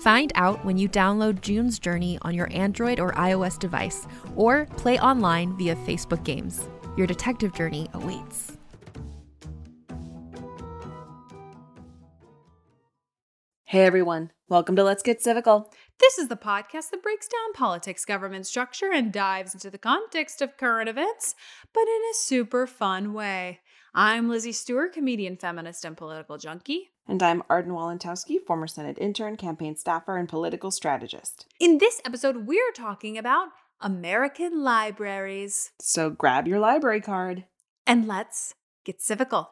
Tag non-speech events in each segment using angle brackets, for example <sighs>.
Find out when you download June's Journey on your Android or iOS device, or play online via Facebook Games. Your detective journey awaits. Hey everyone, welcome to Let's Get Civical. This is the podcast that breaks down politics, government structure, and dives into the context of current events, but in a super fun way. I'm Lizzie Stewart, comedian, feminist, and political junkie. And I'm Arden Walentowski, former Senate intern, campaign staffer, and political strategist. In this episode, we're talking about American libraries. So grab your library card. And let's get civical.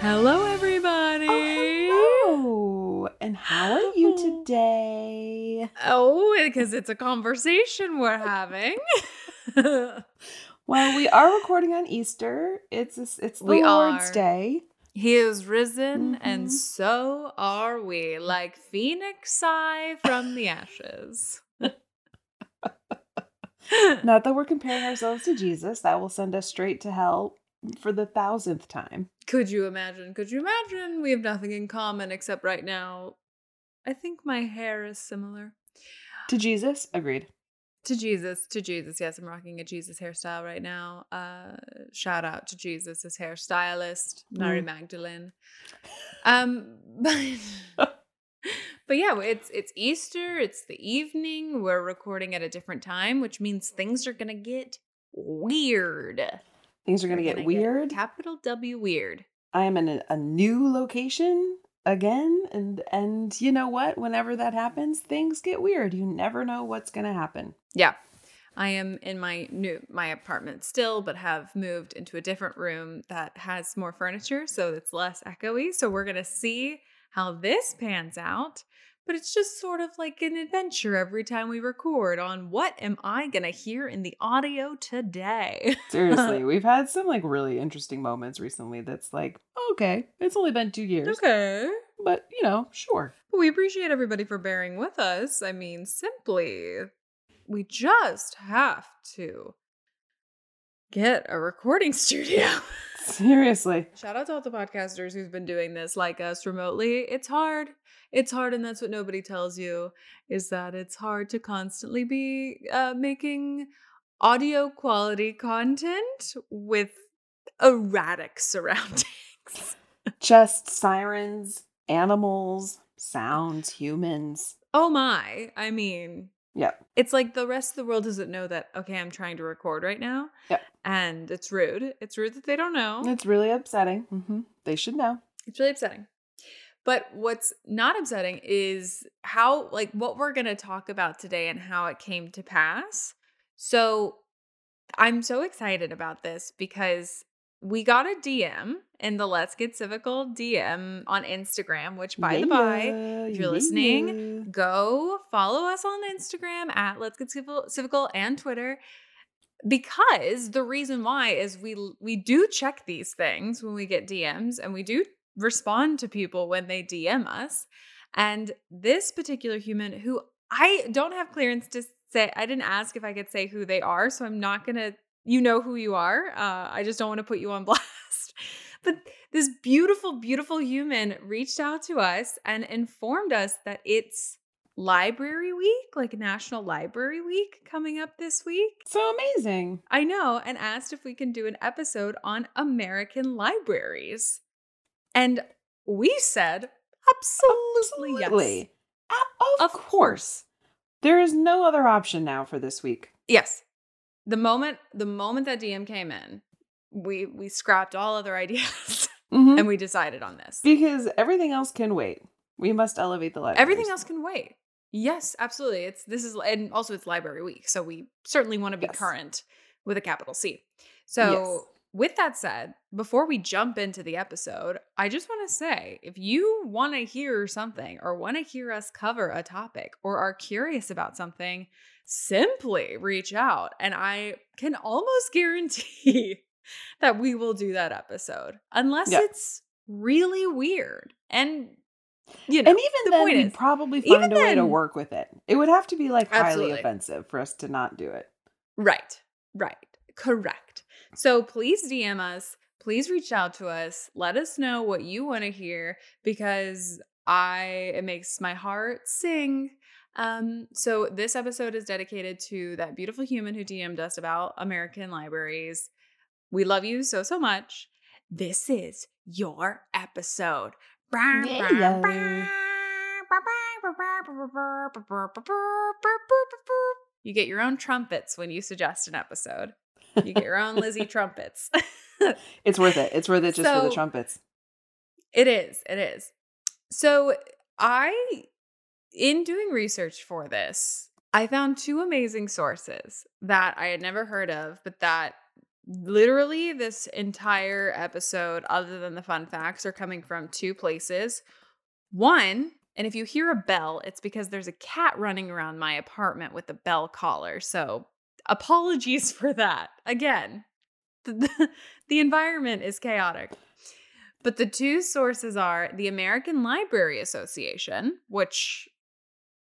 Hello, everybody. Oh, hello. And how are you today? Oh, because it's a conversation we're having. <laughs> Well, we are recording on Easter. It's it's the We Lord's are. Day. he is risen, Mhm. and so are we, like Phoenix I from the ashes. <laughs> Not that we're comparing ourselves to Jesus. That will send us straight to hell for the thousandth time. Could you imagine? Could you imagine? We have nothing in common except right now. I think my hair is similar To Jesus, agreed. to Jesus. To Jesus, yes, I'm rocking a Jesus hairstyle right now. Uh, shout out to Jesus, his hairstylist, Mary Mm. Magdalene. Um, <laughs> but but yeah, it's it's Easter. It's the evening. We're recording at a different time, which means things are gonna get weird. Things are gonna They're get weird. Capital W weird. I am in a, a new location again, and and you know what? Whenever that happens, things get weird. You never know what's gonna happen. Yeah. I am in my new my apartment still, but have moved into a different room that has more furniture, so it's less echoey. So we're gonna see how this pans out. But it's just sort of like an adventure every time we record on what am I going to hear in the audio today. <laughs> Seriously, we've had some like really interesting moments recently that's like, okay, it's only been two years. okay. But, you know, sure. But we appreciate everybody for bearing with us. I mean, simply, we just have to get a recording <laughs> studio. Seriously. Shout out to all the podcasters who've been doing this like us remotely. It's hard. It's hard, and that's what nobody tells you is that it's hard to constantly be uh, making audio quality content with erratic <laughs> surroundings. Just sirens, animals, sounds, humans. oh my. I mean, Yep. it's like the rest of the world doesn't know that, okay, I'm trying to record right now. Yep. And it's rude. It's rude that they don't know. It's really upsetting. hmm They should know. It's really upsetting. But what's not upsetting is how, like, what we're going to talk about today and how it came to pass. So I'm so excited about this because we got a DM in the Let's Get Civical DM on Instagram, which, by the by, if you're listening, go follow us on Instagram at Let's Get Civil, Civical and Twitter. Because the reason why is we we do check these things when we get DMs and we do respond to people when they DM us. And this particular human who I don't have clearance to say, I didn't ask if I could say who they are, so I'm not gonna. You know who you are. Uh, I just don't want to put you on <laughs> blast. But this beautiful, beautiful human reached out to us and informed us that it's Library Week, like National Library Week coming up this week. So amazing. I know, and asked if we can do an episode on American libraries. And we said, absolutely, yes. A- Of, Of course. There is no other option now for this week. Yes. The moment the moment that DM came in, we we scrapped all other <laughs> ideas Mhm. and we decided on this. because everything else can wait. We must elevate the library. Everything else can wait. Yes, absolutely. It's this is and also it's library week, so we certainly want to be Yes. current with a capital C. So, with that said, before we jump into the episode, I just want to say if you want to hear something or want to hear us cover a topic or are curious about something, simply reach out and I can almost <laughs> guarantee that we will do that episode unless Yeah. it's really weird. And you know, and even the then, we'd is- probably find a way to work with it. It would have to be like highly Absolutely. offensive for us to not do it. Right, right, correct. So please DM us. Please reach out to us. Let us know what you want to hear because I it makes my heart sing. Um, so this episode is dedicated to that beautiful human who DM'd us about American libraries. We love you so so much. This is your episode. You get your own trumpets when you suggest an episode. You get your own Lizzie trumpets. <laughs> It's worth it. It's worth it just for the trumpets. It is. It is. So I, in doing research for this, I found two amazing sources that I had never heard of, but that literally this entire episode, other than the fun facts, are coming from two places. One, and if you hear a bell, it's because there's a cat running around my apartment with a bell collar. So apologies <laughs> for that. Again, the, the environment is chaotic. But the two sources are the American Library Association, which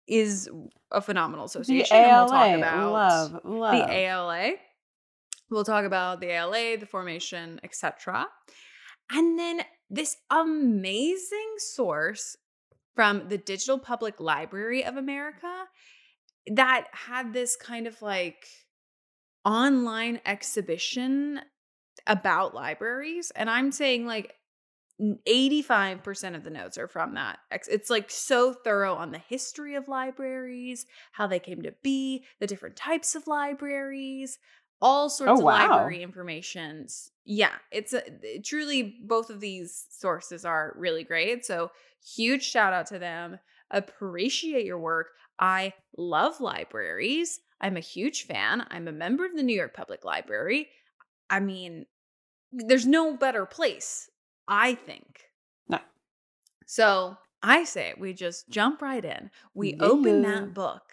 is a phenomenal The association. and we'll talk about love, love. the ALA. We'll talk about the ALA, the formation, etc. And then this amazing source from the Digital Public Library of America that had this kind of like online exhibition about libraries. And I'm saying like 85% of the notes are from that. It's like so thorough on the history of libraries, how they came to be, the different types of libraries, all sorts Oh, of wow. library information. Yeah, it's a truly both of these sources are really great. So, huge shout out to them. Appreciate your work. I love libraries. I'm a huge fan. I'm a member of the New York Public Library. I mean, there's no better place, I think. No. So I say we just jump right in. We open that book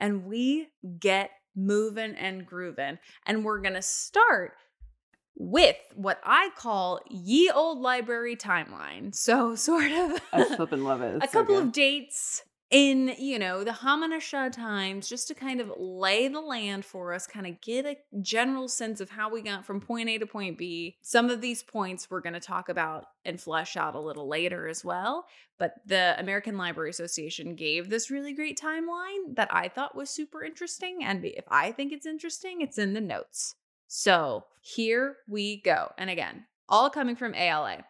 and we get moving and grooving. And we're going to start with what I call ye old library timeline. So, <laughs> sort of I love it. a so couple good. of dates in, you know, the Hamanasha times just to kind of lay the land for us, kind of get a general sense of how we got from point A to point B. Some of these points we're going to talk about and flesh out a little later as well. But the American Library Association gave this really great timeline that I thought was super interesting. And if I think it's interesting, it's in the notes. So here we go. And again, all coming from ALA.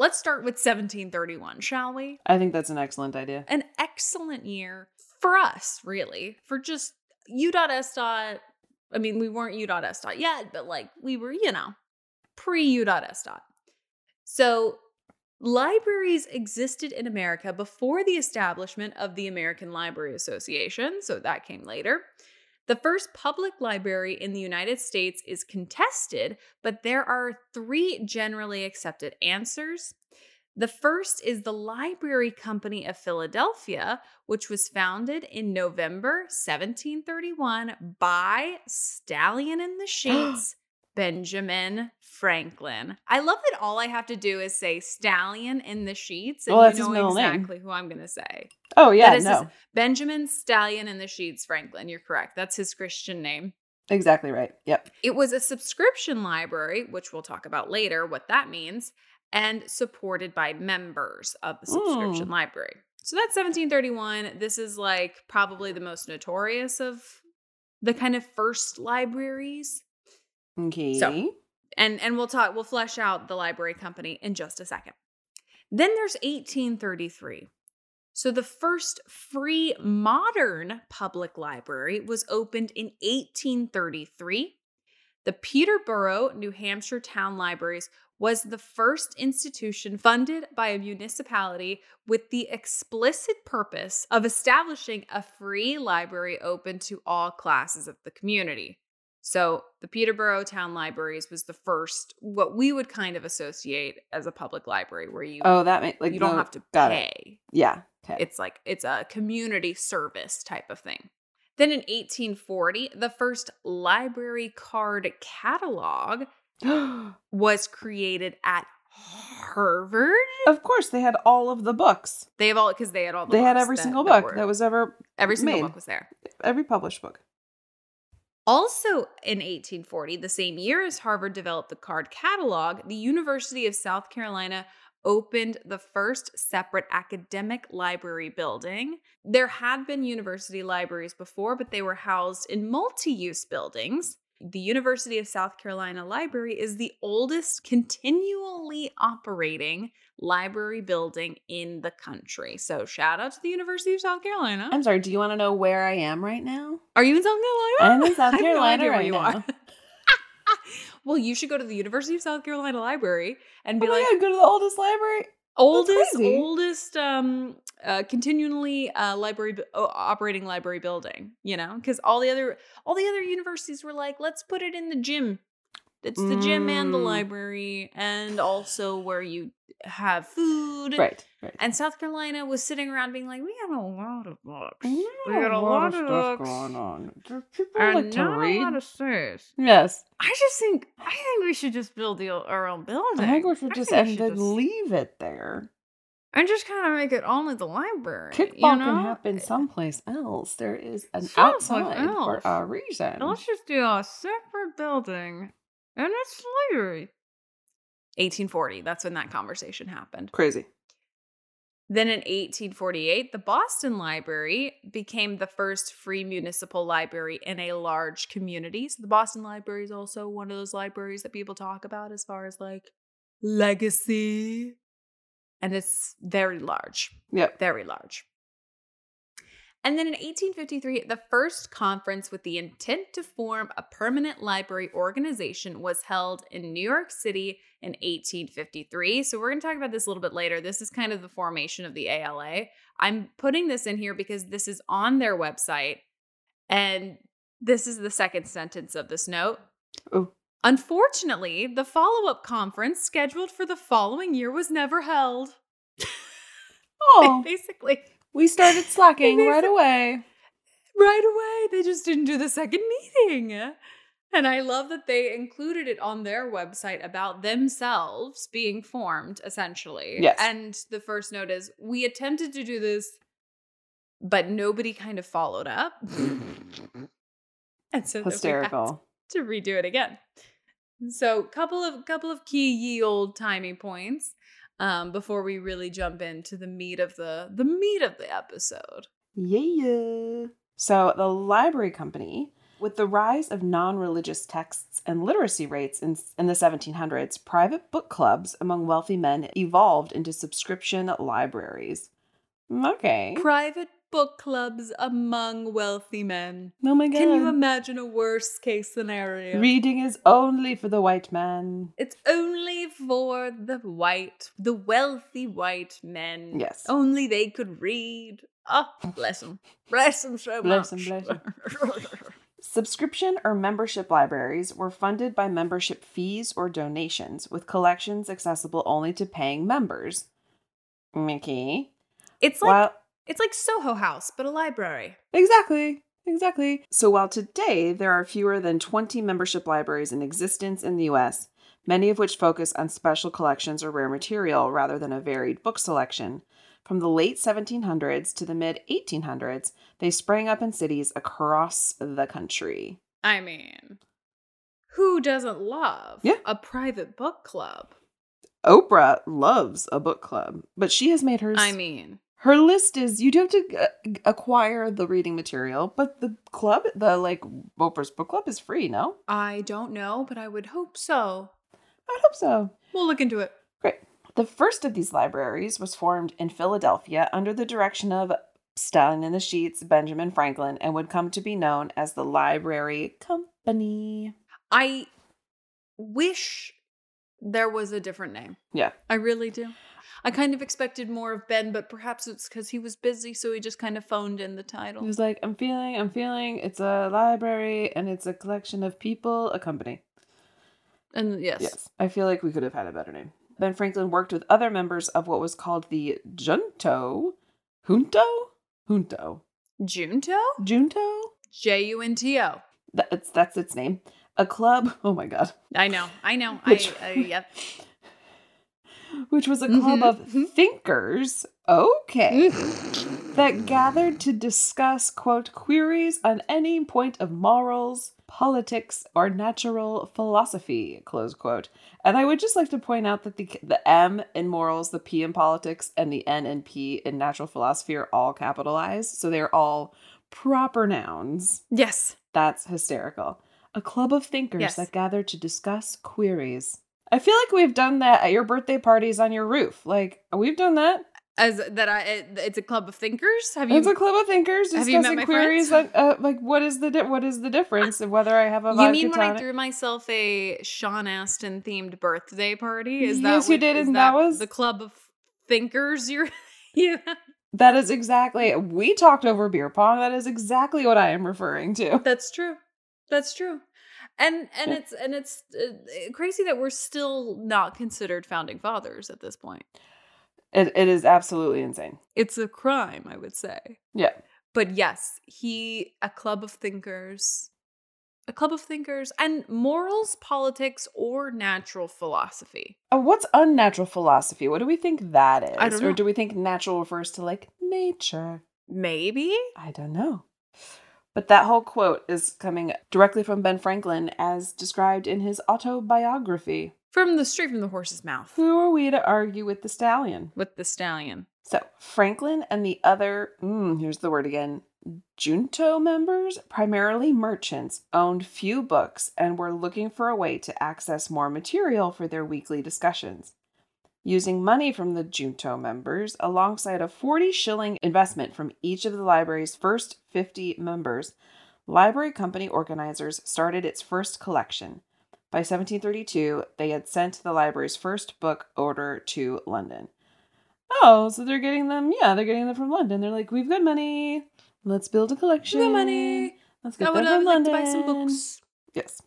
Let's start with 1731, shall we? I think that's an excellent idea. An excellent year for us, really, for just U.S. dot. I mean, we weren't U.S. dot yet, but like we were, you know, pre U.S. dot. So libraries existed in America before the establishment of the American Library Association. So that came later. The first public library in the United States is contested, but there are three generally accepted answers. The first is the Library Company of Philadelphia, which was founded in November 1731 by Stallion in the <gasps> Sheets, Benjamin Franklin. I love that all I have to do is say Stallion in the Sheets, and Well, that's you his know name. exactly who I'm going to say. Oh yeah, That is his- no, Benjamin Stallion in the Sheets Franklin. You're correct. That's his Christian name. exactly right. Yep. It was a subscription library, which we'll talk about later what that means, and supported by members of the subscription Mm. library. So that's 1731. This is like probably the most notorious of the kind of first libraries. Okay. So, And and we'll talk we'll flesh out the library company in just a second. Then there's 1833. So the first free modern public library was opened in 1833. The Peterborough, New Hampshire Town Libraries was the first institution funded by a municipality with the explicit purpose of establishing a free library open to all classes of the community. So, the Peterborough Town Libraries was the first, what we would kind of associate as a public library, where you oh, that makes like you don't no, have to got it. pay. Yeah. Okay. It's like it's a community service type of thing. Then in 1840, the first library card catalog <gasps> was created at Harvard. of course, they had all of the books. They have all because they had all the They had every that- single that book were- that was ever every single made. book was there. every published book. Also in 1840, the same year as Harvard developed the card catalog, the University of South Carolina opened the first separate academic library building. There had been university libraries before, but they were housed in multi use buildings. The University of South Carolina Library is the oldest continually operating library building in the country. So, shout out to the University of South Carolina. I'm sorry. Do you want to know where I am right now? Are you in South Carolina? I'm in <laughs> South no Carolina where right you now. are. <laughs> well, you should go to the University of South Carolina Library and Oh be my like god, go to the oldest library. oldest, oldest, um, uh, continually uh, library operating library building. You know, because all the other all the other universities were like, let's put it in the gym. It's the gym and the Mm. library, and also where you have food. Right. Right. And South Carolina was sitting around being like, we have a lot of books. We got a lot of stuff books. going on. Do People And like to not read. a lot of space. yes. I just think I think we should just build the, our own building. I think we should just and then just- leave it there. And just kind of make it only the library. Kickball you know? can happen someplace else. There is an Someplace outside for a reason. Let's just do a separate building, and it's library. 1840. That's when that conversation happened. Crazy. Then in 1848, the Boston Library became the first free municipal library in a large community. So the Boston Library is also one of those libraries that people talk about as far as like legacy. And it's very large, Yeah. very large. And then in 1853, the first conference with the intent to form a permanent library organization was held in New York City in 1853. So we're going to talk about this a little bit later. This is kind of the formation of the ALA. I'm putting this in here because this is on their website. And this is the second sentence of this note. Oh. Unfortunately, the follow up conference scheduled for the following year was never held. all. <laughs> Oh. Basically, We started slacking right away. right away, they just didn't do the second meeting. And I love that they included it on their website about themselves being formed, essentially. Yes. And the first note is We attempted to do this, but nobody kind of followed up. <laughs> and so then we had Hysterical. To redo it again. So, couple of couple of key ye old timey points um, before we really jump into the meat of the the meat of the episode. Yeah. So the library company, with the rise of non-religious texts and literacy rates in, in the 1700s, private book clubs among wealthy men evolved into subscription libraries. Okay. Private book clubs among wealthy men. Oh my god. Can you imagine a worse case scenario? Reading is only for the white man. it's only for the white, the wealthy white men. Yes. Only they could read. Oh, bless them. Bless them so <laughs> Bless much. bless <laughs> Subscription or membership libraries were funded by membership fees or donations, with collections accessible only to paying members. Mickey. it's like While it's like Soho House, but a library. Exactly. Exactly. So while today there are fewer than 20 membership libraries in existence in the US, many of which focus on special collections or rare material rather than a varied book selection, from the late 1700s to the mid 1800s, they sprang up in cities across the country. I mean, who doesn't love Yeah. a private book club? Oprah loves a book club, but she has made hers. I mean, her list is you do have to uh, acquire the reading material, but the club, the like Oprah's book club, is free. No, I don't know, but I would hope so. I'd hope so. We'll look into it. Great. The first of these libraries was formed in Philadelphia under the direction of Stallion in the Sheets, Benjamin Franklin, and would come to be known as the Library Company. I wish there was a different name. Yeah. I really do. I kind of expected more of Ben, but perhaps it's because he was busy, so he just kind of phoned in the title. He was like, I'm feeling, I'm feeling, it's a library and it's a collection of people, a company. And yes, Yes. I feel like we could have had a better name. Ben Franklin worked with other members of what was called the Junto. Junto? Junto. Junto? Junto? J U N T O. That's, that's its name. A club. Oh my God. I know, I know. <laughs> I, I yep. Which was a club Mhm, of mhm. thinkers, okay, that gathered to discuss, quote, queries on any point of morals, politics, or natural philosophy, close quote. And I would just like to point out that the, the M in morals, the P in politics, and the N and P in natural philosophy are all capitalized. So they're all proper nouns. yes. That's hysterical. A club of thinkers Yes. that gather to discuss queries. I feel like we've done that at your birthday parties on your roof. Like we've done that. As that I it, it's a club of thinkers. Have you It's a club of thinkers have you met discussing my queries. On, uh, like what is the di- what is the difference of whether I have a <laughs> You mean when I threw myself a Sean Astin themed birthday party? Is that Yes, you what- did, is and that was- the club of thinkers? You're <laughs> yeah. That is exactly. We talked over beer pong. That is exactly what I am referring to. That's true. That's true. And and Yeah. it's and it's uh, crazy that we're still not considered founding fathers at this point. It, it is absolutely insane. It's a crime, I would say. Yeah. But yes, he a club of thinkers, a club of thinkers, and morals, politics, or natural philosophy. Uh, what's unnatural philosophy? What do we think that is? I don't Or do we think natural refers to like nature? Maybe I don't know. But that whole quote is coming directly from Ben Franklin as described in his autobiography. from the straight from the horse's mouth Who are we to argue with the stallion? with the stallion. So, Franklin and the other, mm, here's the word again, junto members, primarily merchants, owned few books and were looking for a way to access more material for their weekly discussions. Using money from the junto members, alongside a 40 shilling investment from each of the library's first 50 members, Library Company organizers started its first collection. By 1732, they had sent the library's first book order to London. Oh, so they're getting them. Yeah, they're getting them from London. They're like, we've got money. Let's build a collection. We got money. Let's get I them I from would like London. to buy some books. Yes.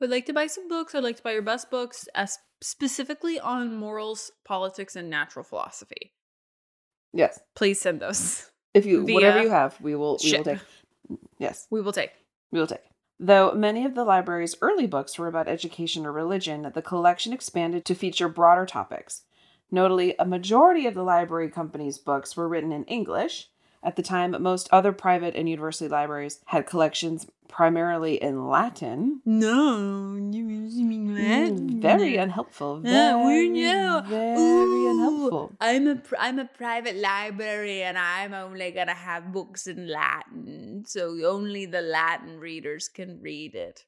Would like to buy some books. I'd like to buy your best books, as specifically on morals, politics, and natural philosophy. Yes. Please send those. If you whatever you have, we will we will ship. take. Yes, We will take. we will take. Though many of the library's early books were about education or religion, the collection expanded to feature broader topics. Notably, a majority of the library company's books were written in English. At the time, most other private and university libraries had collections primarily in Latin. No, you mean Mm, very unhelpful. Yeah, we Very, know. Very Ooh, unhelpful. I'm a I'm a private library and I'm only gonna have books in Latin, so only the Latin readers can read it.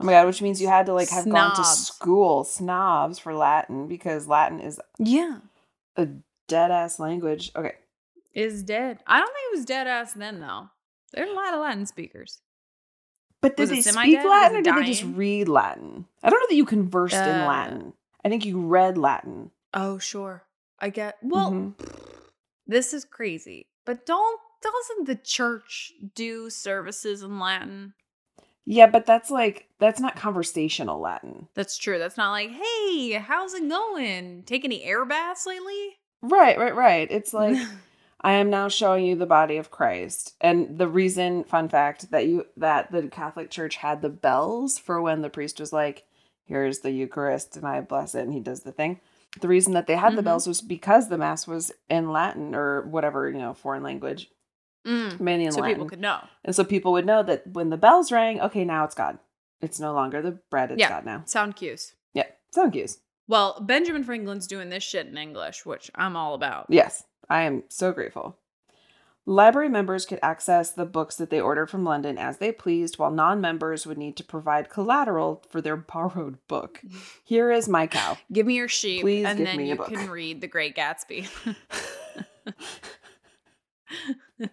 Oh my god, which means you had to like have gone to school, snobs for Latin because Latin is Yeah, a dead ass language. Okay. is dead. I don't think it was dead ass then though. There's a lot of Latin speakers. But did they speak Latin or did they just read Latin? I don't know that you conversed in Uh, Latin. I think you read Latin. Oh sure, I get. Well, Mhm. this is crazy, but don't doesn't the church do services in Latin? Yeah, but that's like that's not conversational Latin. That's true. That's not like, hey, how's it going? Take any air baths lately? Right, right, right. It's like <laughs> I am now showing you the body of Christ. And the reason, fun fact, that you that the Catholic Church had the bells for when the priest was like, here's the Eucharist and I bless it and he does the thing. The reason that they had the Mhm. bells was because the mass was in Latin or whatever, you know, foreign language, Mm, mainly in so Latin. people could know. and so people would know that when the bells rang, okay, now it's God. It's no longer the bread, it's Yeah. God now. Sound cues. Yeah. Sound cues. Well, Benjamin Franklin's doing this shit in English, which I'm all about. Yes, I am so grateful. Library members could access the books that they ordered from London as they pleased, while non members would need to provide collateral for their <laughs> borrowed book. <laughs> Here is my cow. Give me your sheep, Please and give then me a you book. can read The Great Gatsby. <laughs>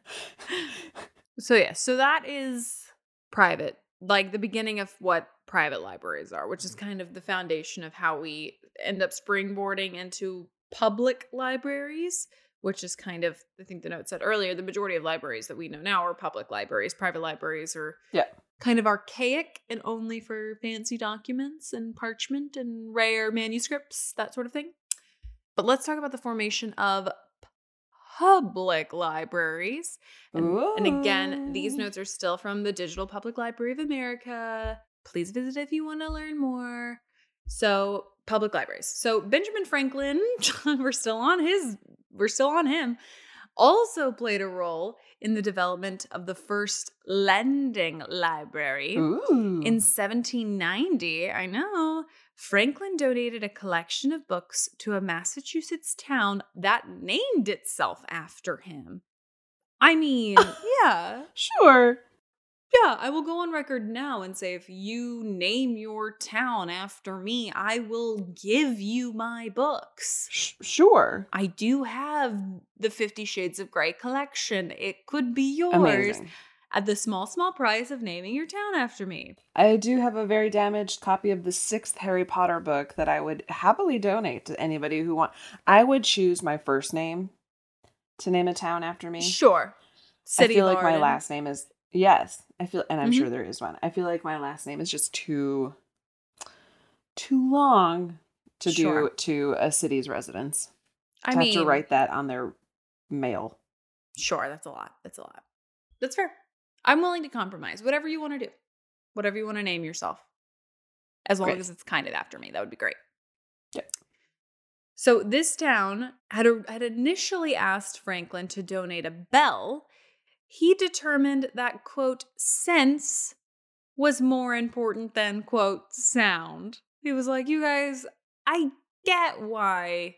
so yeah, so that is private, like the beginning of what private libraries are, which is mm-hmm. kind of the foundation of how we end up springboarding into public libraries, which is kind of I think the note said earlier, the majority of libraries that we know now are public libraries. Private libraries are Yeah. kind of archaic and only for fancy documents and parchment and rare manuscripts, that sort of thing. But let's talk about the formation of public libraries. And, and again, these notes are still from the Digital Public Library of America. Please visit if you want to learn more. So, public libraries. So, Benjamin Franklin, <laughs> we're still on his, we're still on him, also played a role in the development of the first lending library. Ooh. In 1790, I know, Franklin donated a collection of books to a Massachusetts town that named itself after him. I mean, <laughs> yeah, sure. yeah, I will go on record now and say if you name your town after me, I will give you my books. Sh- sure. I do have the Fifty Shades of Grey collection. It could be yours Amazing. At the small, small price of naming your town after me. I do have a very damaged copy of the sixth Harry Potter book that I would happily donate to anybody who want. I would choose my first name to name a town after me. Sure. City I feel like my last name is yes. I feel, and I'm Mhm. sure there is one. I feel like my last name is just too, too long to Sure. do to a city's residents. I to mean, have to write that on their mail. sure, that's a lot. That's a lot. That's fair. I'm willing to compromise. Whatever you want to do, whatever you want to name yourself, as long Great. as it's kind of after me, that would be great. Yeah. So this town had a, had initially asked Franklin to donate a bell. He determined that quote sense was more important than quote sound. He was like, "You guys, I get why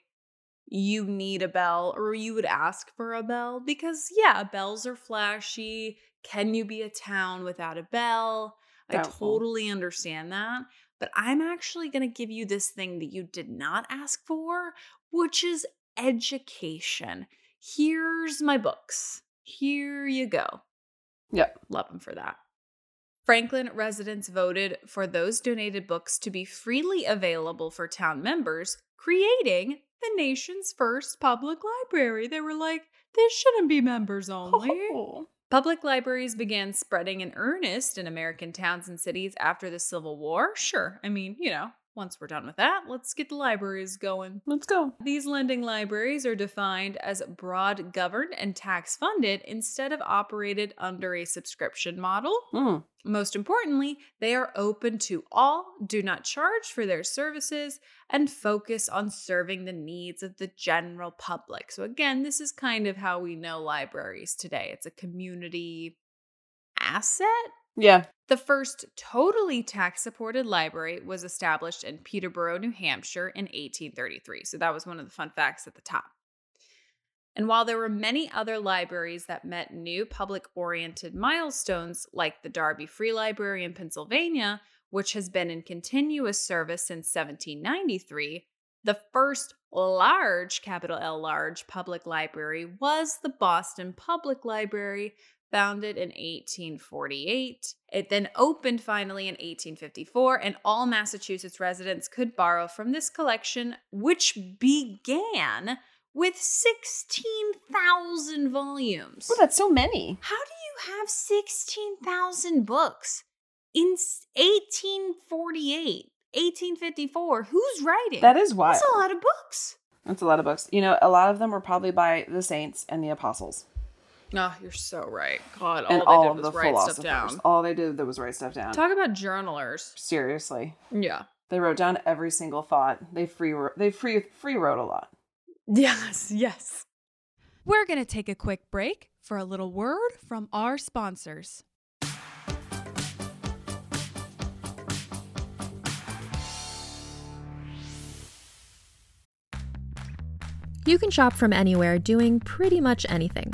you need a bell or you would ask for a bell because yeah, bells are flashy. Can you be a town without a bell? I totally understand that. But I'm actually going to give you this thing that you did not ask for, which is education. Here's my books. Here you go. Yep. Love them for that. Franklin residents voted for those donated books to be freely available for town members, creating the nation's first public library. They were like, this shouldn't be members only. Oh. Public libraries began spreading in earnest in American towns and cities after the Civil War. Sure, I mean, you know, once we're done with that, let's get the libraries going. Let's go. These lending libraries are defined as broad governed and tax funded instead of operated under a subscription model. Mm. Most importantly, they are open to all, do not charge for their services, and focus on serving the needs of the general public. So, again, this is kind of how we know libraries today it's a community asset. Yeah. The first totally tax supported library was established in Peterborough, New Hampshire in 1833. So, that was one of the fun facts at the top. And while there were many other libraries that met new public oriented milestones, like the Darby Free Library in Pennsylvania, which has been in continuous service since 1793, the first large, capital L large, public library was the Boston Public Library, founded in 1848. It then opened finally in 1854, and all Massachusetts residents could borrow from this collection, which began with 16,000 volumes. Oh, that's so many. How do you have 16,000 books in 1848, 1854? Who's writing? That is wild. That's a lot of books. That's a lot of books. You know, a lot of them were probably by the saints and the apostles. Oh, you're so right. God, all and they all did of was the write stuff down. All they did was write stuff down. Talk about journalers. Seriously. Yeah. They wrote down every single thought. They free they free free wrote a lot. Yes, yes. We're going to take a quick break for a little word from our sponsors. You can shop from anywhere doing pretty much anything.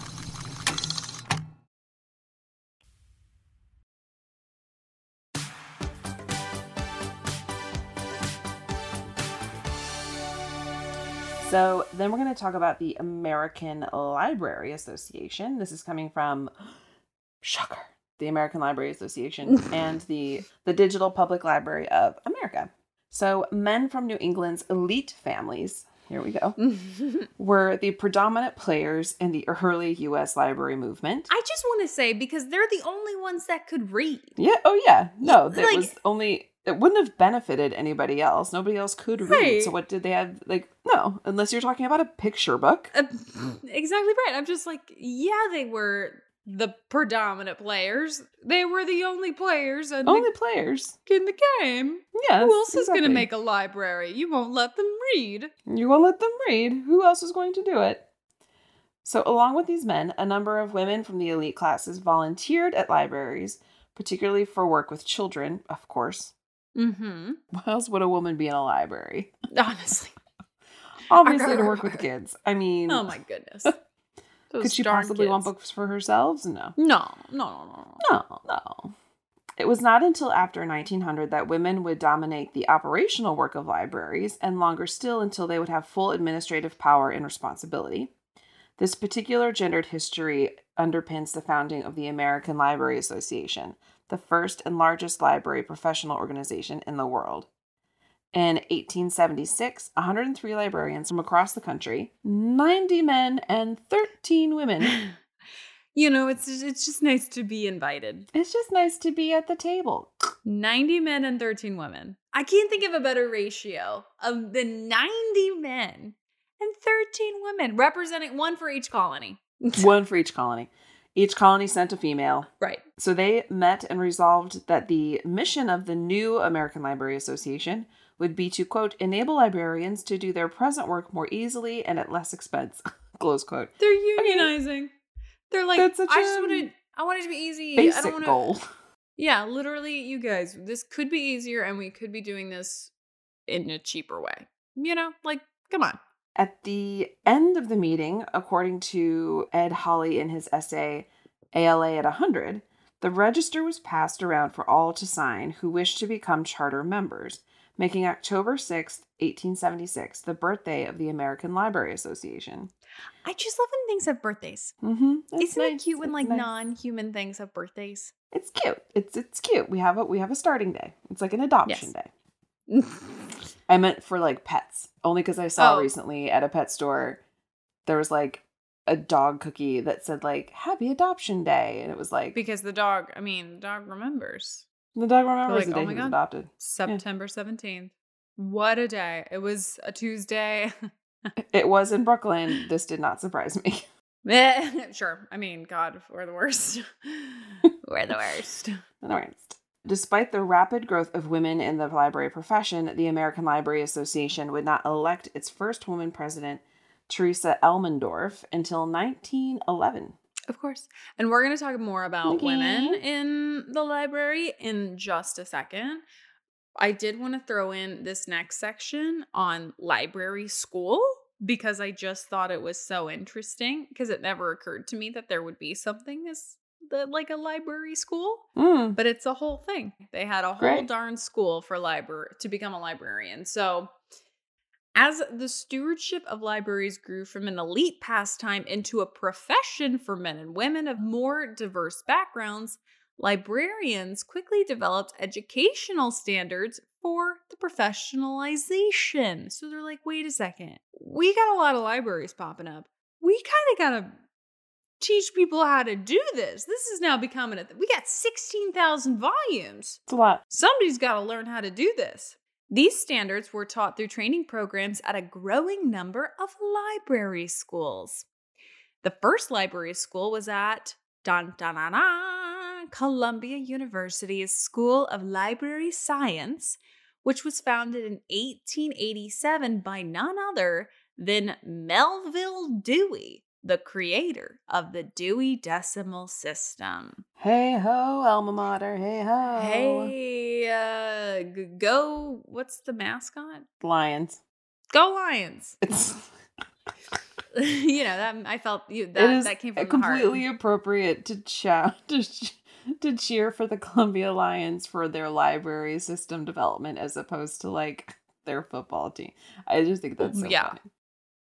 So then we're going to talk about the American Library Association. This is coming from <gasps> shocker, the American Library Association <laughs> and the the Digital Public Library of America. So men from New England's elite families, here we go, <laughs> were the predominant players in the early US library movement. I just want to say because they're the only ones that could read. Yeah, oh yeah. No, <laughs> there like- was only it wouldn't have benefited anybody else. Nobody else could read. Right. So what did they have like no, unless you're talking about a picture book. Uh, exactly right. I'm just like, yeah, they were the predominant players. They were the only players in, Only players. the, in the game. Yes. Who else is going to make a library? You won't let them read. You won't let them read. Who else is going to do it? So, along with these men, a number of women from the elite classes volunteered at libraries, particularly for work with children, of course. Mm-hmm. <laughs> Why else would a woman be in a library? Honestly. <laughs> Obviously, to work with <laughs> kids. I mean, Oh my goodness. could she possibly want books for herself? No. No, no, no, no. No, no. It was not until after 1900 that women would dominate the operational work of libraries, and longer still until they would have full administrative power and responsibility. This particular gendered history underpins the founding of the American Library Association, the first and largest library professional organization in the world. In 1876, 103 librarians from across the country, 90 men and 13 women. <laughs> you know, it's it's just nice to be invited. It's just nice to be at the table. 90 men and 13 women. I can't think of a better ratio of the 90 men and 13 women, representing one for each colony. <laughs> One for each colony. Each colony sent a female. Right. So they met and resolved that the mission of the new American Library Association would be to, quote, enable librarians to do their present work more easily and at less expense, <laughs> close quote. They're unionizing. They're like, That's such I just want to, I want it to be easy. I Basic don't want to. goal. Yeah, literally, you guys, this could be easier and we could be doing this in a cheaper way. You know, like, come on. At the end of the meeting, according to Ed Holley in his essay, ALA at 100, the register was passed around for all to sign who wished to become charter members, making October 6th, 1876, the birthday of the American Library Association. I just love when things have birthdays. Mm-hmm. Isn't it cute when like non-human things have birthdays? It's cute. It's it's cute. We have a we have a starting day. It's like an adoption day. <laughs> I meant for like pets, only because I saw Oh. recently at a pet store there was like a dog cookie that said like Happy Adoption Day, and it was like because the dog, I mean, the dog remembers. the dog remembers like, the day oh my he was adopted. September 17th. What a day. It was a Tuesday. <laughs> It was in Brooklyn. This did not surprise me. <laughs> <laughs> Sure. I mean, God, we're the worst. we're the worst. Anyways, Despite the rapid growth of women in the library profession, the American Library Association would not elect its first woman president, Theresa Elmendorf, until 1911. Of course. And we're going to talk more about Okay. women in the library in just a second. I did want to throw in this next section on library school because I just thought it was so interesting because it never occurred to me that there would be something as the, like a library school, Mm, but it's a whole thing. They had a whole Great. darn school for library to become a librarian. So as the stewardship of libraries grew from an elite pastime into a profession for men and women of more diverse backgrounds, librarians quickly developed educational standards for the professionalization. So they're like, wait a second, we got a lot of libraries popping up. We kind of got to teach people how to do this. This is now becoming a th- we got 16,000 volumes it's a lot. somebody's got to learn how to do this. These standards were taught through training programs at a growing number of library schools. The first library school was at dun, dun, dun, dun, Columbia University's School of Library Science, which was founded in 1887 by none other than Melvil Dewey, the creator of the Dewey Decimal System. Hey ho, alma mater. Hey ho. Hey, uh, g- go. What's the mascot? Lions. Go Lions. <laughs> It's you know that I felt you that is that came from completely appropriate to chow <laughs> to, to cheer for the Columbia Lions for their library system development as opposed to like their football team. I just think that's so Yeah.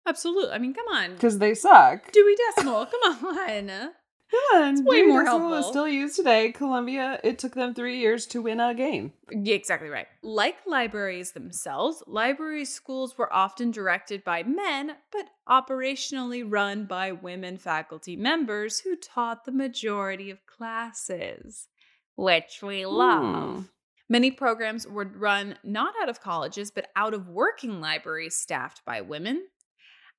Absolutely. I mean, come on, because they suck. Dewey Decimal. Come <laughs> on. Come on, way Dewey more Decimal is helpful. still used today. Columbia, it took them three years to win a game. Yeah, exactly right. Like libraries themselves, library schools were often directed by men, but operationally run by women faculty members who taught the majority of classes, which we love. Hmm. Many programs would run not out of colleges, but out of working libraries staffed by women.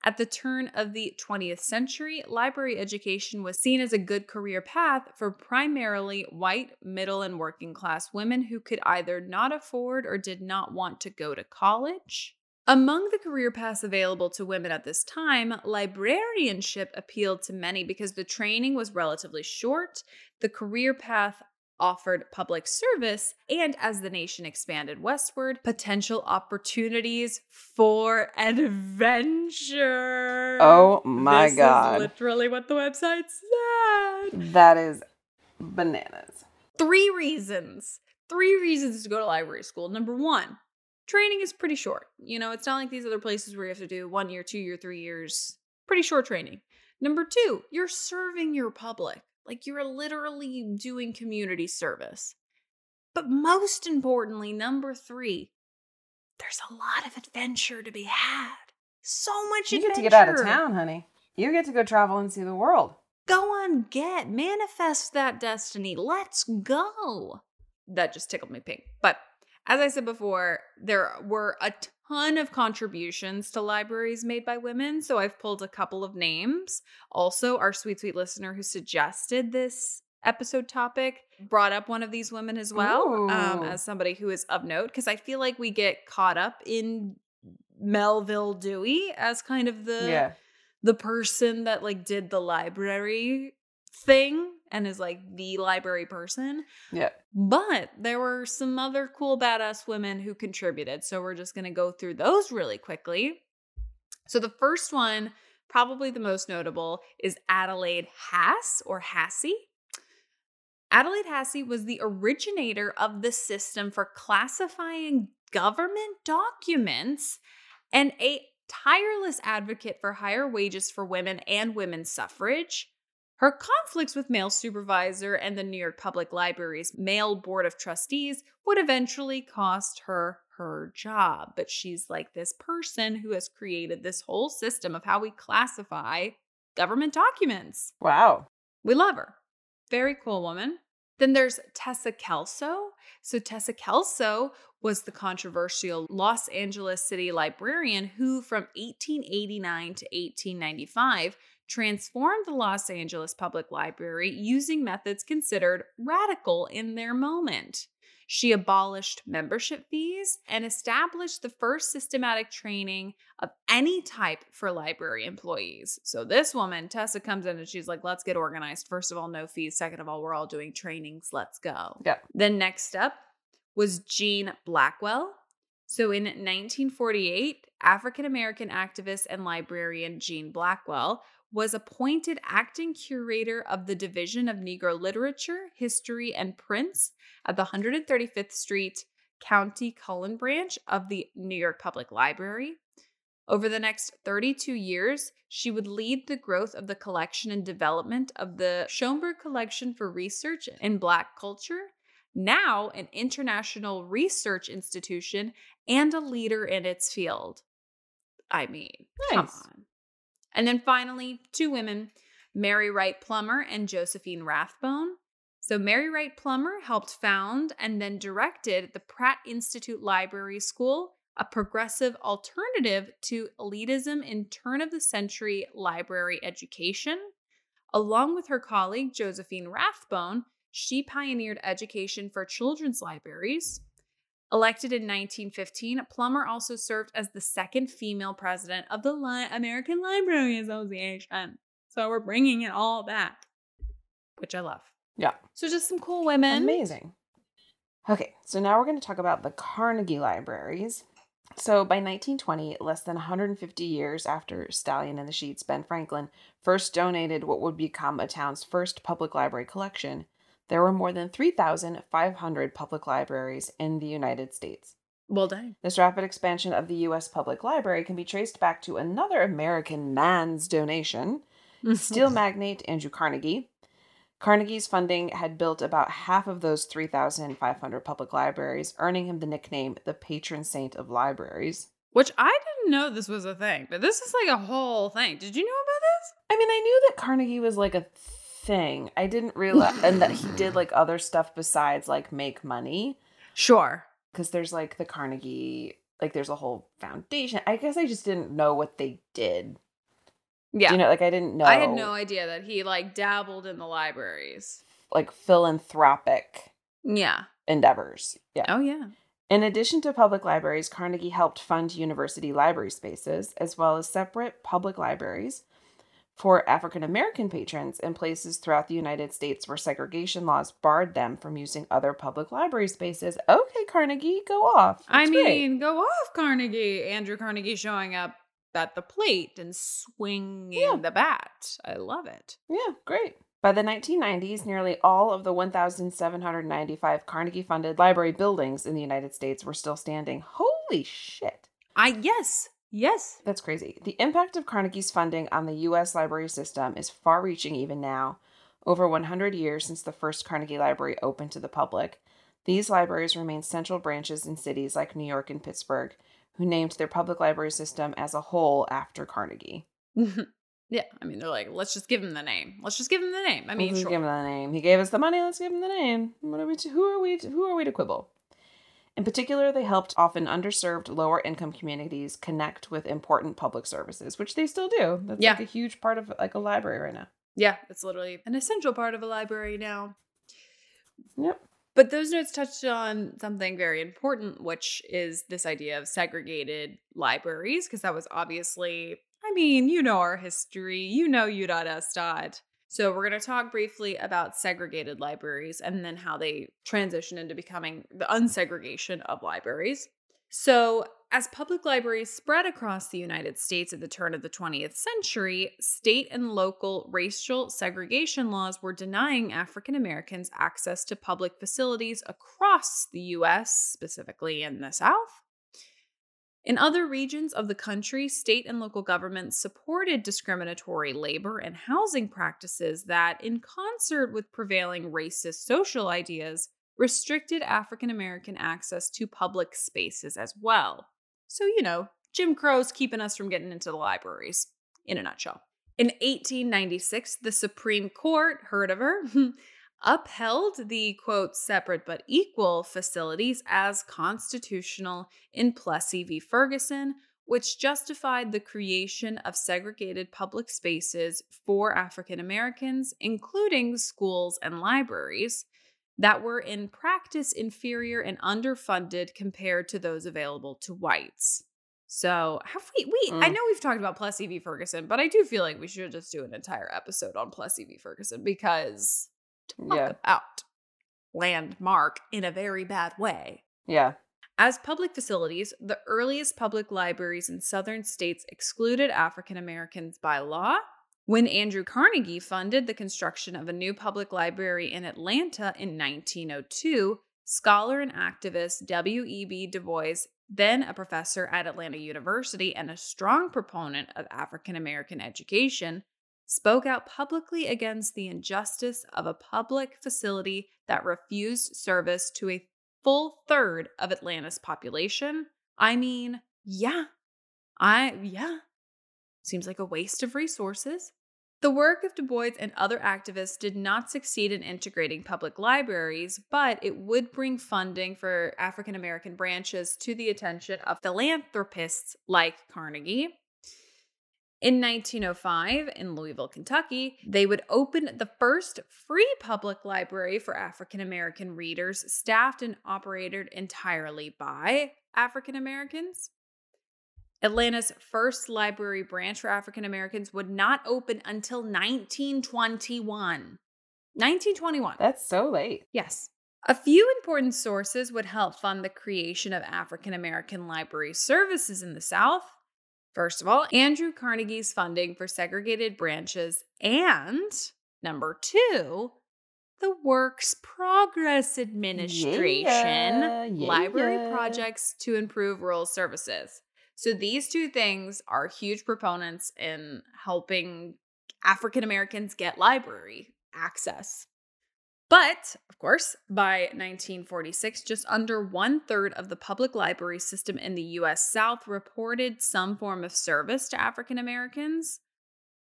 At the turn of the 20th century, library education was seen as a good career path for primarily white, middle, and working class women who could either not afford or did not want to go to college. Among the career paths available to women at this time, librarianship appealed to many because the training was relatively short, the career path offered public service, and as the nation expanded westward, potential opportunities for adventure. Oh my This is God. literally what the website said. That is bananas. Three reasons. Three reasons to go to library school. Number one, training is pretty short. You know, it's not like these other places where you have to do one year, two year, three years. Pretty short training. Number two, you're serving your public. Like you're literally doing community service. But most importantly, number three, there's a lot of adventure to be had. So much You get to get out of town, honey. You get to go travel and see the world. Go on, get, manifest that destiny. Let's go. That just tickled me pink. But as I said before, there were a ton of contributions to libraries made by women. So I've pulled a couple of names. Also, our sweet, sweet listener who suggested this episode topic brought up one of these women as well um, as somebody who is of note because I feel like we get caught up in Melvil Dewey as kind of the yeah. the person that like did the library thing and is like the library person. Yeah. But there were some other cool badass women who contributed. So we're just going to go through those really quickly. So the first one, probably the most notable, is Adelaide Hass or Hassie. Adelaide Hassie was the originator of the system for classifying government documents and a tireless advocate for higher wages for women and women's suffrage. Her conflicts with male supervisor and the New York Public Library's male board of trustees would eventually cost her her job. But she's like this person who has created this whole system of how we classify government documents. Wow. We love her. Very cool woman. Then there's Tessa Kelso. So, Tessa Kelso was the controversial Los Angeles city librarian who, from 1889 to 1895, transformed the Los Angeles Public Library using methods considered radical in their moment. She abolished membership fees and established the first systematic training of any type for library employees. So this woman, Tessa, comes in and she's like, let's get organized. First of all, no fees. Second of all, we're all doing trainings. Let's go. Yeah. Then next up was Jean Blackwell. So in 1948, African American activist and librarian Jean Blackwell was appointed acting curator of the Division of Negro Literature, History, and Prints at the 135th Street Countee Cullen branch of the New York Public Library. Over the next 32 years, she would lead the growth of the collection and development of the Schomburg Collection for Research in Black Culture, now an international research institution and a leader in its field. I mean, come on. And then finally, two women, Mary Wright Plummer and Josephine Rathbone. So, Mary Wright Plummer helped found and then directed the Pratt Institute Library School, a progressive alternative to elitism in turn of the century library education. Along with her colleague Josephine Rathbone, she pioneered education for children's libraries. Elected in 1915, Plummer also served as the second female president of the Li- American Library Association. So we're bringing it all back, which I love. Yeah. So just some cool women. Amazing. Okay, so now we're going to talk about the Carnegie Libraries. So by 1920, less than 150 years after Stallion in the Sheets, Ben Franklin first donated what would become a town's first public library collection, there were more than 3,500 public libraries in the United States. Well done. This rapid expansion of the U.S. public library can be traced back to another American man's donation, <laughs> steel magnate Andrew Carnegie. Carnegie's funding had built about half of those 3,500 public libraries, earning him the nickname the patron saint of libraries. Which I didn't know this was a thing, but this is like a whole thing. Did you know about this? I mean, I knew that Carnegie was like a thing. I didn't realize, <laughs> and that he did like other stuff besides like make money. Sure. Because there's like the Carnegie, like there's a whole foundation. I guess I just didn't know what they did. Yeah. You know, like I didn't know. I had no idea that he like dabbled in the libraries. like philanthropic Yeah. endeavors. Yeah. Oh yeah. In addition to public libraries, Carnegie helped fund university library spaces, as well as separate public libraries for African American patrons in places throughout the United States where segregation laws barred them from using other public library spaces. Okay, Carnegie, go off. I That's great. mean, go off, Carnegie. Andrew Carnegie showing up at the plate and swinging Yeah. the bat. I love it. Yeah, great. By the 1990s, nearly all of the 1,795 Carnegie funded library buildings in the United States were still standing. Holy shit. I yes, yes. That's crazy. The impact of Carnegie's funding on the U.S. library system is far reaching even now. Over 100 years since the first Carnegie Library opened to the public, these libraries remain central branches in cities like New York and Pittsburgh, who named their public library system as a whole after Carnegie. <laughs> yeah, I mean, they're like, let's just give him the name. Let's just give him the name. I mean, sure. give him the name. He gave us the money. Let's give him the name. What are we? To, who are we? To, who are we to quibble? In particular, they helped often underserved lower income communities connect with important public services, which they still do. That's Yeah. like a huge part of like a library right now. Yeah, it's literally an essential part of a library now. Yep. But those notes touched on something very important, which is this idea of segregated libraries, because that was obviously, I mean, you know our history, you know U dot S dot. So we're going to talk briefly about segregated libraries and then how they transition into becoming the unsegregation of libraries. So, as public libraries spread across the United States at the turn of the 20th century, state and local racial segregation laws were denying African Americans access to public facilities across the U.S., specifically in the South. In other regions of the country, state and local governments supported discriminatory labor and housing practices that, in concert with prevailing racist social ideas, restricted African American access to public spaces as well. So, you know, Jim Crow's keeping us from getting into the libraries, in a nutshell. In 1896, the Supreme Court, heard of her, <laughs> upheld the quote, separate but equal facilities as constitutional in Plessy v. Ferguson, which justified the creation of segregated public spaces for African Americans, including schools and libraries that were in practice inferior and underfunded compared to those available to whites. So, have we we I Mm. know we've talked about Plessy v. Ferguson, but I do feel like we should just do an entire episode on Plessy v. Ferguson because talk Yeah. about landmark in a very bad way. Yeah. As public facilities, the earliest public libraries in southern states excluded African Americans by law. When Andrew Carnegie funded the construction of a new public library in Atlanta in 1902, scholar and activist W.E.B. Du Bois, then a professor at Atlanta University and a strong proponent of African American education, spoke out publicly against the injustice of a public facility that refused service to a full third of Atlanta's population. I mean, yeah. I, yeah. Seems like a waste of resources. The work of Du Bois and other activists did not succeed in integrating public libraries, but it would bring funding for African American branches to the attention of philanthropists like Carnegie. In 1905, in Louisville, Kentucky, they would open the first free public library for African American readers, staffed and operated entirely by African Americans. Atlanta's first library branch for African Americans would not open until 1921. 1921. That's so late. Yes. A few important sources would help fund the creation of African American library services in the South. First of all, Andrew Carnegie's funding for segregated branches, and number two, the Works Progress Administration Yeah, yeah, library yeah. projects to improve rural services. So these two things are huge proponents in helping African Americans get library access. But, of course, by 1946, just under one third of the public library system in the US South reported some form of service to African Americans,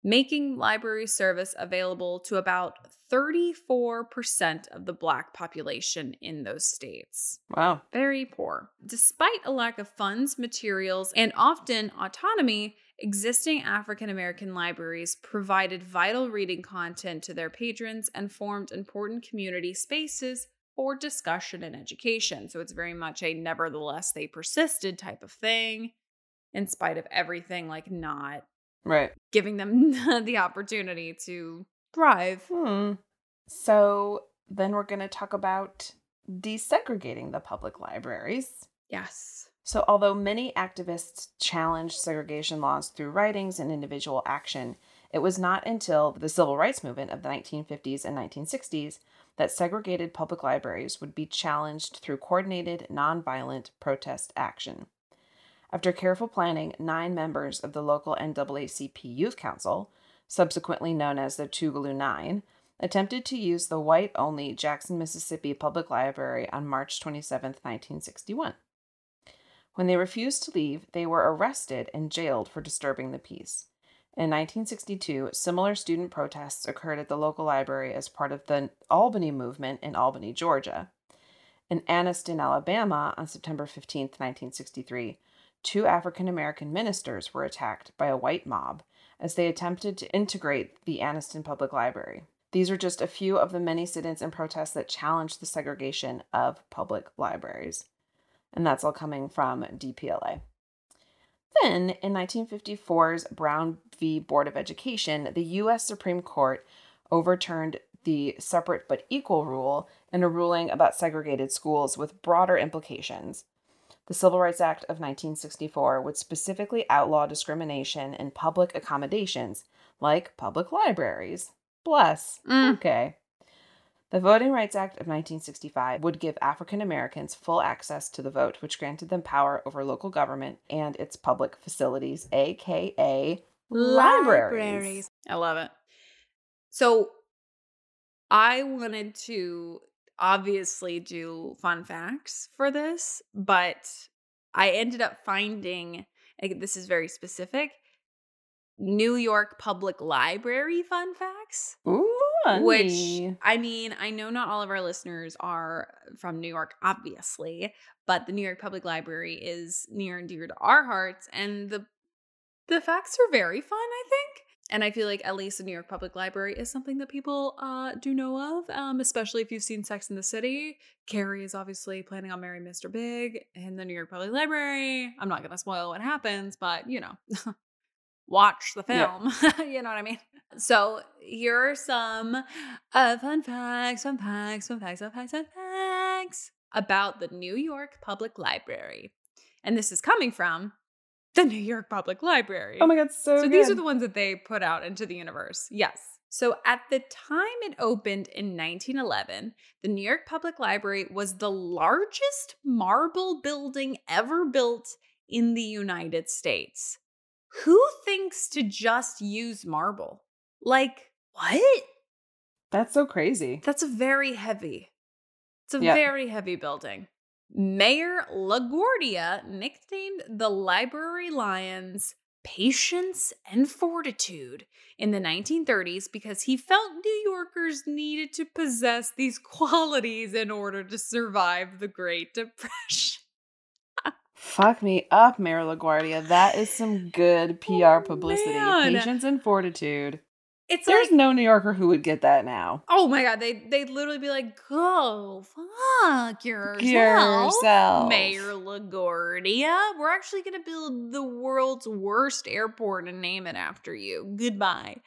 making library service available to about 34% of the Black population in those states Wow. very poor. Despite a lack of funds, materials, and often autonomy, existing African American libraries provided vital reading content to their patrons and formed important community spaces for discussion and education. So it's very much a nevertheless they persisted type of thing, in spite of everything, like not Right. giving them <laughs> the opportunity to thrive. Hmm. So then we're going to talk about desegregating the public libraries. Yes. So, although many activists challenged segregation laws through writings and individual action, it was not until the civil rights movement of the 1950s and 1960s that segregated public libraries would be challenged through coordinated, nonviolent protest action. After careful planning, nine members of the local NAACP Youth Council, subsequently known as the Tougaloo Nine, attempted to use the white only Jackson, Mississippi Public Library on March 27, 1961. When they refused to leave, they were arrested and jailed for disturbing the peace. In 1962, similar student protests occurred at the local library as part of the Albany movement in Albany, Georgia. In Anniston, Alabama, on September 15, 1963, two African American ministers were attacked by a white mob as they attempted to integrate the Anniston Public Library. These are just a few of the many sit ins and protests that challenged the segregation of public libraries. And that's all coming from DPLA. Then, in 1954's Brown v. Board of Education, the U.S. Supreme Court overturned the separate but equal rule in a ruling about segregated schools with broader implications. The Civil Rights Act of 1964 would specifically outlaw discrimination in public accommodations like public libraries. Bless. Mm. Okay. The Voting Rights Act of 1965 would give African Americans full access to the vote, which granted them power over local government and its public facilities, aka libraries. I love it. So I wanted to obviously do fun facts for this, but I ended up finding this is very specific New York Public Library fun facts. Ooh, Which. I mean, I know not all of our listeners are from New York, obviously, but the New York Public Library is near and dear to our hearts, and the the facts are very fun. I think, and I feel like at least the New York Public Library is something that people uh, do know of, um, especially if you've seen Sex in the City. Carrie is obviously planning on marrying Mr. Big in the New York Public Library. I'm not going to spoil what happens, but you know. <laughs> Watch the Yeah. film. <laughs> you know what I mean? So here are some uh, fun facts, fun facts, fun facts, fun facts, fun facts about the New York Public Library. And this is coming from the New York Public Library. Oh my god, so, So these are the ones that they put out into the universe. Yes. So at the time it opened in 1911, the New York Public Library was the largest marble building ever built in the United States. Who thinks to just use marble? Like, what? That's so crazy. That's a very heavy. It's a Yeah. very heavy building. Mayor LaGuardia nicknamed the Library Lions patience and fortitude in the 1930s because he felt New Yorkers needed to possess these <laughs> qualities in order to survive the Great Depression. Fuck me up, Mayor LaGuardia. That is some good <sighs> oh, PR publicity. Oh, man. Patience and fortitude. It's There's like no New Yorker who would get that now. Oh my god, they they'd literally be like, "Go fuck yourself, Yourself. Mayor LaGuardia. We're actually gonna build the world's worst airport and name it after you. Goodbye."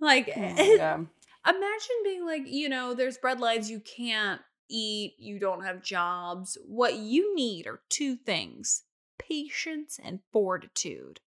Like, <laughs> Oh imagine being like, you know, there's bread lines you can't eat, you don't have jobs. What you need are two things: patience and fortitude.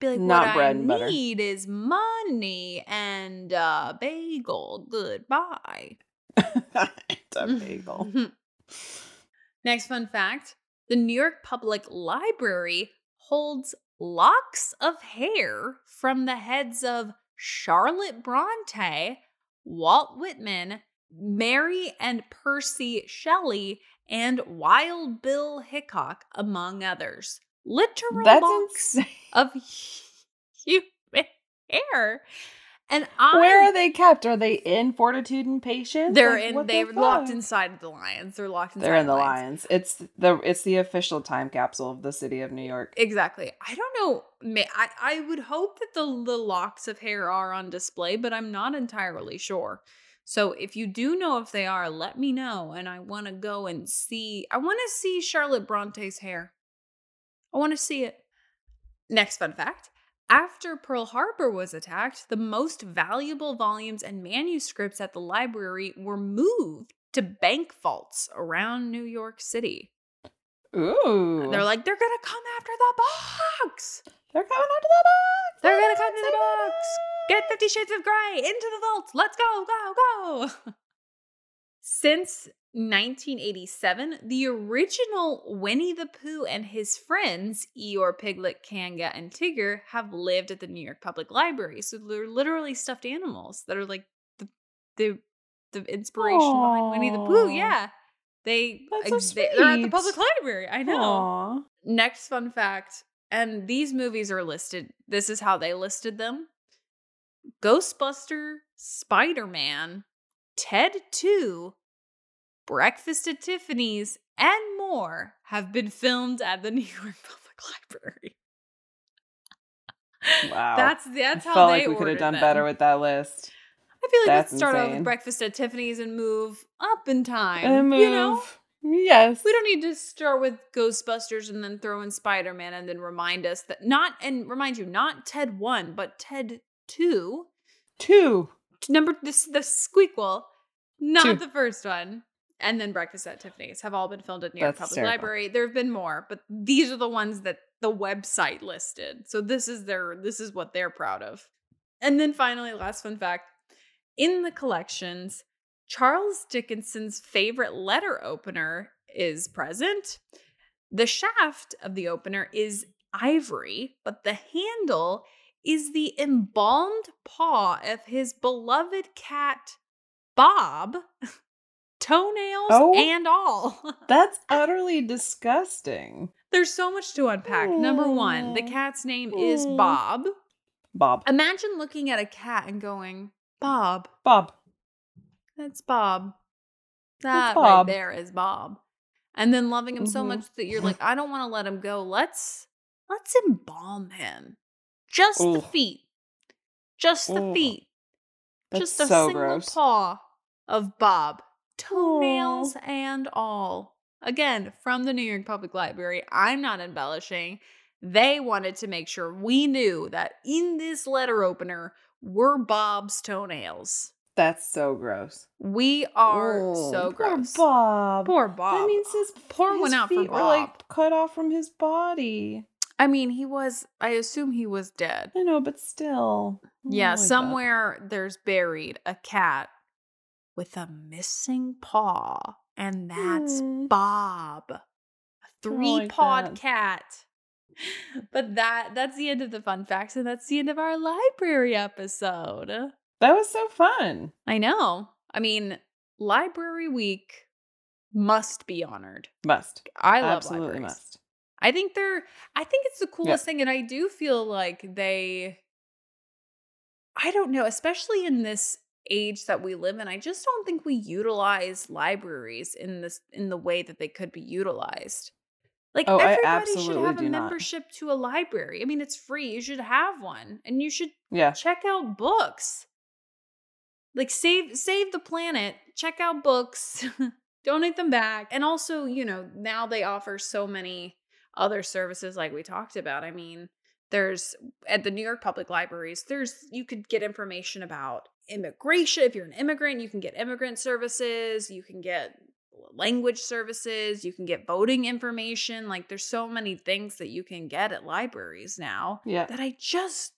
Be like, Not what bread I and butter. need is money and a bagel. Goodbye. <laughs> it's a bagel. <laughs> Next fun fact the New York Public Library holds locks of hair from the heads of Charlotte Bronte, Walt Whitman, Mary and Percy Shelley, and Wild Bill Hickok, among others. Literal That's locks insane. <laughs> of <laughs> human hair. And I Where are they kept? Are they in Fortitude and Patience? they're Like, in they're locked inside the lions. They're locked inside They're in the lions. lions. It's the it's the official time capsule of the city of New York. Exactly. I don't know. I, I would hope that the, the locks of hair are on display, but I'm not entirely sure. So if you do know if they are, let me know. And I want to go and see. I want to see Charlotte Bronte's hair. I want to see it. Next fun fact. After Pearl Harbor was attacked, the most valuable volumes and manuscripts at the library were moved to bank vaults around New York City. Ooh. They're like, they're gonna come after the box. they're coming of the box. They're gonna come to the box. Get Fifty Shades of Grey into the vault. Let's go, go, go. Since 1987, the original Winnie the Pooh and his friends, Eeyore, Piglet, Kanga, and Tigger, have lived at the New York Public Library. So they're literally stuffed animals that are like the the the inspiration behind Winnie the Pooh. Yeah. They, That's so they are at the public library. I know. Aw. Next fun fact, and these movies are listed. This is how they listed them Ghostbuster, Spider Man, Ted 2, Breakfast at Tiffany's, and more have been filmed at the <laughs> New York Public Library. Wow. That's that's I how felt they like we could have done them. better with that list. I feel like That's let's start out with breakfast at Tiffany's and move up in time. And move. You know, Yes. we don't need to start with Ghostbusters and then throw in Spider Man and then remind us that not and remind you not Ted one but Ted two. Two. Number this the squeakquel, not Two. the first one. And then Breakfast at Tiffany's have all been filmed at New York That's Public hysterical. Library. There have been more, but these are the ones that the website listed. So this is their this is what they're proud of. And then finally, last fun fact. In the collections, Charles Dickinson's favorite letter opener is present. The shaft of the opener is ivory, but the handle is the embalmed paw of his beloved cat, Bob, <laughs> toenails Oh. and all. <laughs> That's utterly disgusting. There's so much to unpack. Number one, the cat's name is Bob. Bob. Imagine looking at a cat and going, Bob, Bob. that's Bob. That Bob. right there is Bob. And then loving him so Mhm. much that you're <laughs> like, I don't want to let him go. Let's let's embalm him. Just the feet. Just the Ooh. feet. That's Just a so single gross. paw of Bob. Toenails and all. Again, from the New York Public Library. I'm not embellishing. They wanted to make sure we knew that in this letter opener were Bob's toenails. That's so gross. We are Oh, so poor gross. Bob. Poor Bob. That means his poor his one out for feet were like cut off from his body. I mean, he was, I assume he was dead. I know, but still. Yeah, like that. somewhere there's buried a cat with a missing paw, and that's Hmm. Bob, a like three-pawed that. cat. But that that's the end of the fun facts, and that's the end of our library episode. That was so fun. I know. I mean, Library Week must be honored. Must. I love Absolutely libraries. must. I think they're I think it's the coolest thing and I do feel like they I don't know, especially in this age that we live in, I just don't think we utilize libraries in this in the way that they could be utilized. Like Oh, everybody should have a do not. membership to a library. I mean, it's free. You should have one and you should Yeah. check out books. Like save save the planet, check out books, <laughs> donate them back. And also, you know, now they offer so many other services like we talked about. I mean, there's at the New York Public Libraries, there's you could get information about immigration. If you're an immigrant, you can get immigrant services, you can get language services, you can get voting information. Like there's so many things that you can get at libraries now Yeah. that I just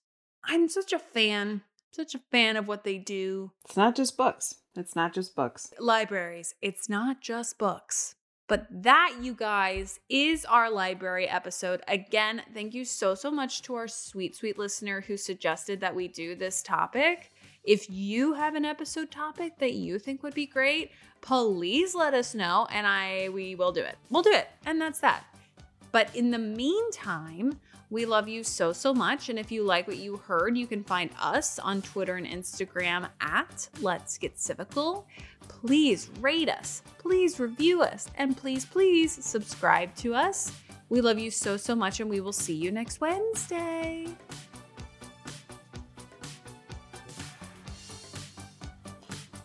I'm such a fan, such a fan of what they do. It's not just books. It's not just books. Libraries, it's not just books. But that, you guys, is our library episode. Again, thank you so, so much to our sweet, sweet listener who suggested that we do this topic. If you have an episode topic that you think would be great, please let us know and I we will do it. We'll do it. And that's that. But in the meantime, we love you so, so much. And if you like what you heard, you can find us on Twitter and Instagram at Let's Get Civical. Please rate us, please review us, and please, please subscribe to us. We love you so, so much, and we will see you next Wednesday.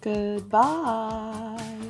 Goodbye.